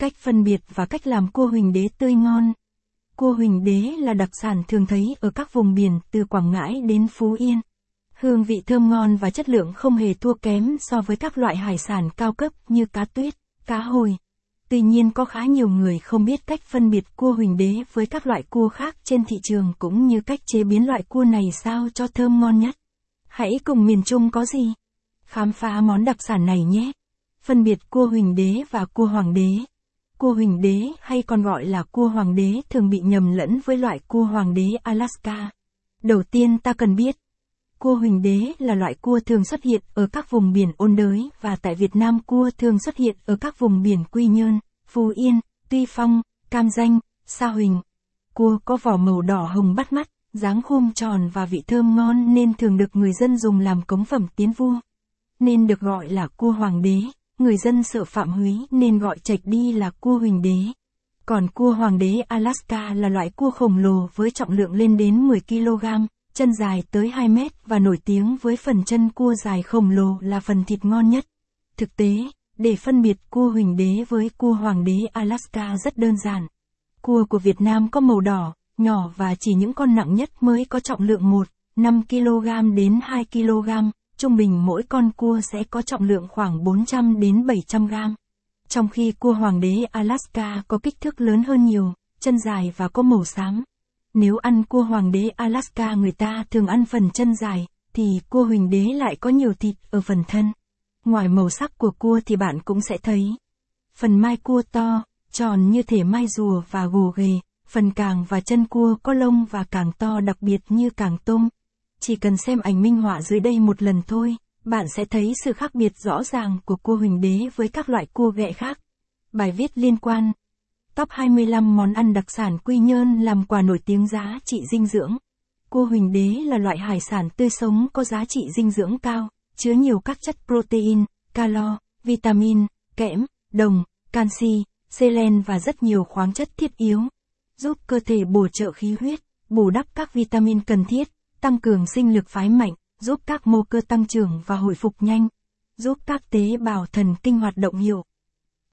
Cách phân biệt và cách làm cua huỳnh đế tươi ngon. Cua huỳnh đế là đặc sản thường thấy ở các vùng biển từ Quảng Ngãi đến Phú Yên. Hương vị thơm ngon và chất lượng không hề thua kém so với các loại hải sản cao cấp như cá tuyết, cá hồi. Tuy nhiên có khá nhiều người không biết cách phân biệt cua huỳnh đế với các loại cua khác trên thị trường cũng như cách chế biến loại cua này sao cho thơm ngon nhất. Hãy cùng miền Trung có gì? Khám phá món đặc sản này nhé. Phân biệt cua huỳnh đế và cua hoàng đế. Cua huỳnh đế hay còn gọi là cua hoàng đế thường bị nhầm lẫn với loại cua hoàng đế Alaska. Đầu tiên ta cần biết, cua huỳnh đế là loại cua thường xuất hiện ở các vùng biển ôn đới và tại Việt Nam cua thường xuất hiện ở các vùng biển Quy Nhơn, Phú Yên, Tuy Phong, Cam Danh, Sa Huỳnh. Cua có vỏ màu đỏ hồng bắt mắt, dáng khum tròn và vị thơm ngon nên thường được người dân dùng làm cống phẩm tiến vua. Nên được gọi là cua hoàng đế người dân sợ phạm húy nên gọi trạch đi là cua huỳnh đế. Còn cua hoàng đế Alaska là loại cua khổng lồ với trọng lượng lên đến 10 kg, chân dài tới 2 mét và nổi tiếng với phần chân cua dài khổng lồ là phần thịt ngon nhất. Thực tế, để phân biệt cua huỳnh đế với cua hoàng đế Alaska rất đơn giản. Cua của Việt Nam có màu đỏ, nhỏ và chỉ những con nặng nhất mới có trọng lượng 1, 5 kg đến 2 kg, trung bình mỗi con cua sẽ có trọng lượng khoảng 400 đến 700 gram. Trong khi cua hoàng đế Alaska có kích thước lớn hơn nhiều, chân dài và có màu xám. Nếu ăn cua hoàng đế Alaska người ta thường ăn phần chân dài, thì cua huỳnh đế lại có nhiều thịt ở phần thân. Ngoài màu sắc của cua thì bạn cũng sẽ thấy. Phần mai cua to, tròn như thể mai rùa và gồ ghề, phần càng và chân cua có lông và càng to đặc biệt như càng tôm, chỉ cần xem ảnh minh họa dưới đây một lần thôi, bạn sẽ thấy sự khác biệt rõ ràng của cua huỳnh đế với các loại cua ghẹ khác. Bài viết liên quan Top 25 món ăn đặc sản Quy Nhơn làm quà nổi tiếng giá trị dinh dưỡng. Cua huỳnh đế là loại hải sản tươi sống có giá trị dinh dưỡng cao, chứa nhiều các chất protein, calo, vitamin, kẽm, đồng, canxi, selen và rất nhiều khoáng chất thiết yếu, giúp cơ thể bổ trợ khí huyết, bù đắp các vitamin cần thiết, tăng cường sinh lực phái mạnh, giúp các mô cơ tăng trưởng và hồi phục nhanh, giúp các tế bào thần kinh hoạt động hiệu